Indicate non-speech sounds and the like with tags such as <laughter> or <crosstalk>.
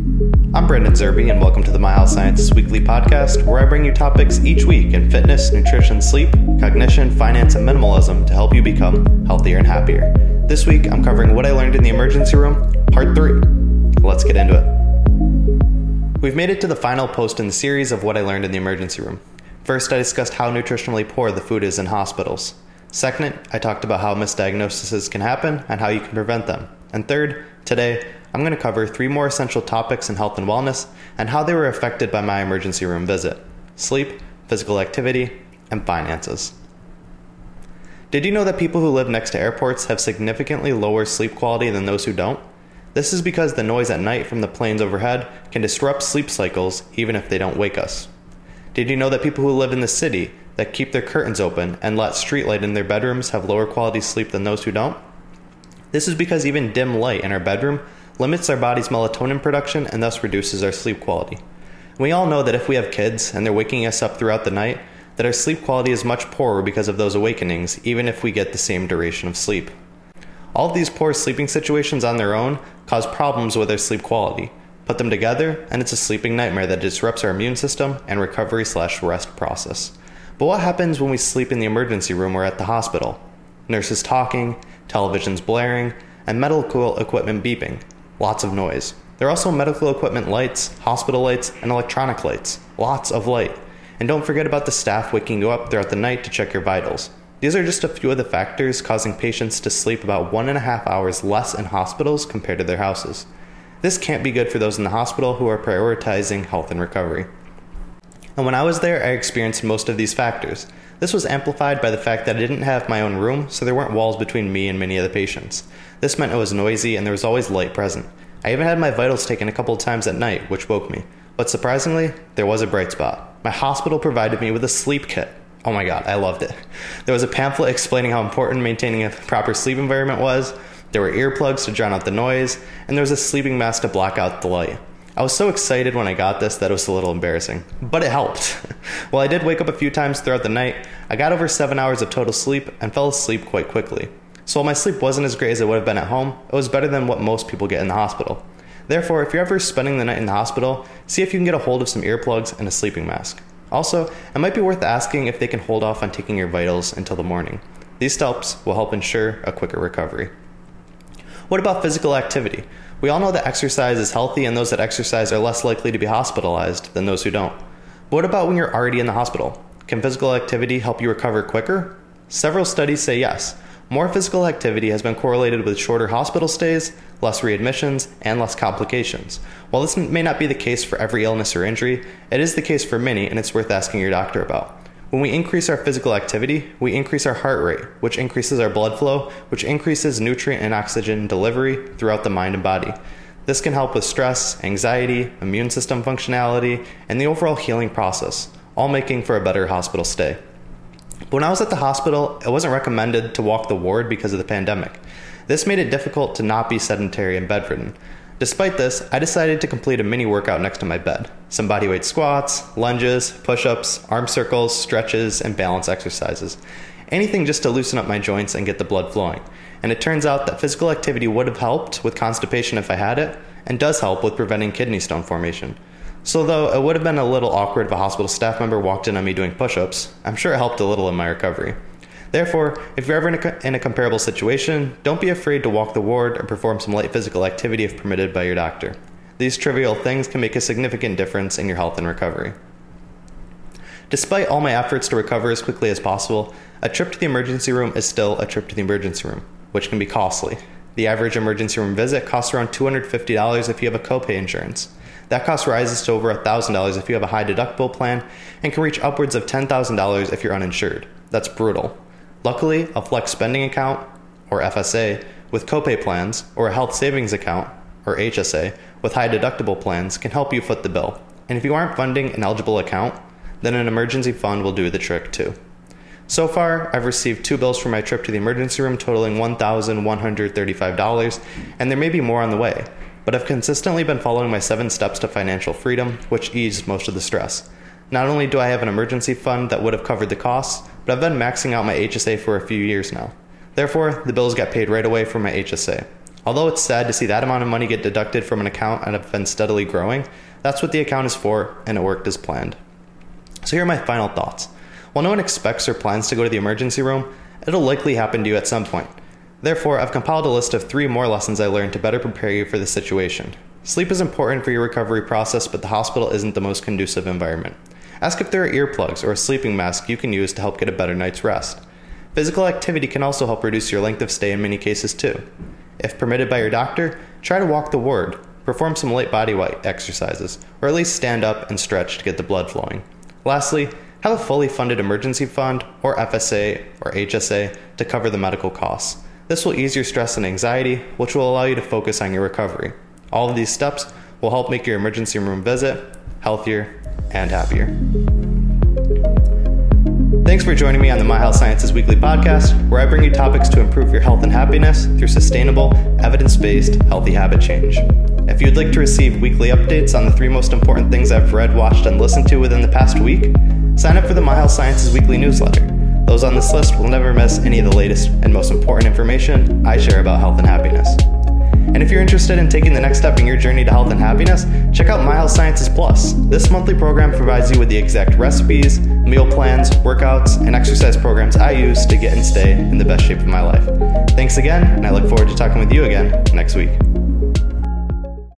I'm Brandon Zerby, and welcome to the My Sciences Weekly podcast, where I bring you topics each week in fitness, nutrition, sleep, cognition, finance, and minimalism to help you become healthier and happier. This week, I'm covering what I learned in the emergency room, part three. Let's get into it. We've made it to the final post in the series of what I learned in the emergency room. First, I discussed how nutritionally poor the food is in hospitals. Second, I talked about how misdiagnoses can happen and how you can prevent them. And third, today, I'm going to cover three more essential topics in health and wellness and how they were affected by my emergency room visit sleep, physical activity, and finances. Did you know that people who live next to airports have significantly lower sleep quality than those who don't? This is because the noise at night from the planes overhead can disrupt sleep cycles even if they don't wake us. Did you know that people who live in the city that keep their curtains open and let street light in their bedrooms have lower quality sleep than those who don't? This is because even dim light in our bedroom limits our body's melatonin production and thus reduces our sleep quality. We all know that if we have kids and they're waking us up throughout the night, that our sleep quality is much poorer because of those awakenings, even if we get the same duration of sleep. All of these poor sleeping situations on their own cause problems with our sleep quality. Put them together, and it's a sleeping nightmare that disrupts our immune system and recovery slash rest process. But what happens when we sleep in the emergency room or at the hospital? Nurses talking, televisions blaring, and medical equipment beeping. Lots of noise. There are also medical equipment lights, hospital lights, and electronic lights. Lots of light. And don't forget about the staff waking you up throughout the night to check your vitals. These are just a few of the factors causing patients to sleep about one and a half hours less in hospitals compared to their houses. This can't be good for those in the hospital who are prioritizing health and recovery. And when I was there, I experienced most of these factors. This was amplified by the fact that I didn't have my own room, so there weren't walls between me and many of the patients. This meant it was noisy and there was always light present. I even had my vitals taken a couple of times at night, which woke me. But surprisingly, there was a bright spot. My hospital provided me with a sleep kit. Oh my god, I loved it. There was a pamphlet explaining how important maintaining a proper sleep environment was. There were earplugs to drown out the noise, and there was a sleeping mask to block out the light. I was so excited when I got this that it was a little embarrassing, but it helped. <laughs> While I did wake up a few times throughout the night, I got over seven hours of total sleep and fell asleep quite quickly. So while my sleep wasn't as great as it would have been at home, it was better than what most people get in the hospital. Therefore, if you're ever spending the night in the hospital, see if you can get a hold of some earplugs and a sleeping mask. Also, it might be worth asking if they can hold off on taking your vitals until the morning. These steps will help ensure a quicker recovery. What about physical activity? We all know that exercise is healthy and those that exercise are less likely to be hospitalized than those who don't. But what about when you're already in the hospital? Can physical activity help you recover quicker? Several studies say yes. More physical activity has been correlated with shorter hospital stays, less readmissions, and less complications. While this may not be the case for every illness or injury, it is the case for many, and it's worth asking your doctor about. When we increase our physical activity, we increase our heart rate, which increases our blood flow, which increases nutrient and oxygen delivery throughout the mind and body. This can help with stress, anxiety, immune system functionality, and the overall healing process, all making for a better hospital stay. When I was at the hospital, it wasn't recommended to walk the ward because of the pandemic. This made it difficult to not be sedentary and bedridden. Despite this, I decided to complete a mini workout next to my bed some bodyweight squats, lunges, push ups, arm circles, stretches, and balance exercises. Anything just to loosen up my joints and get the blood flowing. And it turns out that physical activity would have helped with constipation if I had it, and does help with preventing kidney stone formation. So, though it would have been a little awkward if a hospital staff member walked in on me doing push ups, I'm sure it helped a little in my recovery. Therefore, if you're ever in a, in a, comparable situation, don't be afraid to walk the ward or perform some light physical activity if permitted by your doctor. These trivial things can make a significant difference in your health and recovery. Despite all my efforts to recover as quickly as possible, a trip to the emergency room is still a trip to the emergency room, which can be costly. The average emergency room visit costs around $250 if you have a copay insurance. That cost rises to over $1,000 if you have a high deductible plan and can reach upwards of $10,000 if you're uninsured. That's brutal. Luckily, a flex spending account, or FSA, with copay plans, or a health savings account, or HSA, with high deductible plans can help you foot the bill. And if you aren't funding an eligible account, then an emergency fund will do the trick too. So far, I've received two bills for my trip to the emergency room totaling $1,135, and there may be more on the way but I've consistently been following my seven steps to financial freedom, which eased most of the stress. Not only do I have an emergency fund that would have covered the costs, but I've been maxing out my HSA for a few years now. Therefore, the bills get paid right away from my HSA. Although it's sad to see that amount of money get deducted from an account and have been steadily growing, that's what the account is for, and it worked as planned. So here are my final thoughts. While no one expects or plans to go to the emergency room, it'll likely happen to you at some point. Therefore, I've compiled a list of three more lessons I learned to better prepare you for this situation. Sleep is important for your recovery process, but the hospital isn't the most conducive environment. Ask if there are earplugs or a sleeping mask you can use to help get a better night's rest. Physical activity can also help reduce your length of stay in many cases, too. If permitted by your doctor, try to walk the ward, perform some light body weight exercises, or at least stand up and stretch to get the blood flowing. Lastly, have a fully funded emergency fund, or FSA or HSA, to cover the medical costs. This will ease your stress and anxiety, which will allow you to focus on your recovery. All of these steps will help make your emergency room visit healthier and happier. Thanks for joining me on the My Health Sciences Weekly podcast, where I bring you topics to improve your health and happiness through sustainable, evidence based, healthy habit change. If you'd like to receive weekly updates on the three most important things I've read, watched, and listened to within the past week, sign up for the My Health Sciences Weekly newsletter. Those on this list will never miss any of the latest and most important information I share about health and happiness. And if you're interested in taking the next step in your journey to health and happiness, check out My Health Sciences Plus. This monthly program provides you with the exact recipes, meal plans, workouts, and exercise programs I use to get and stay in the best shape of my life. Thanks again, and I look forward to talking with you again next week.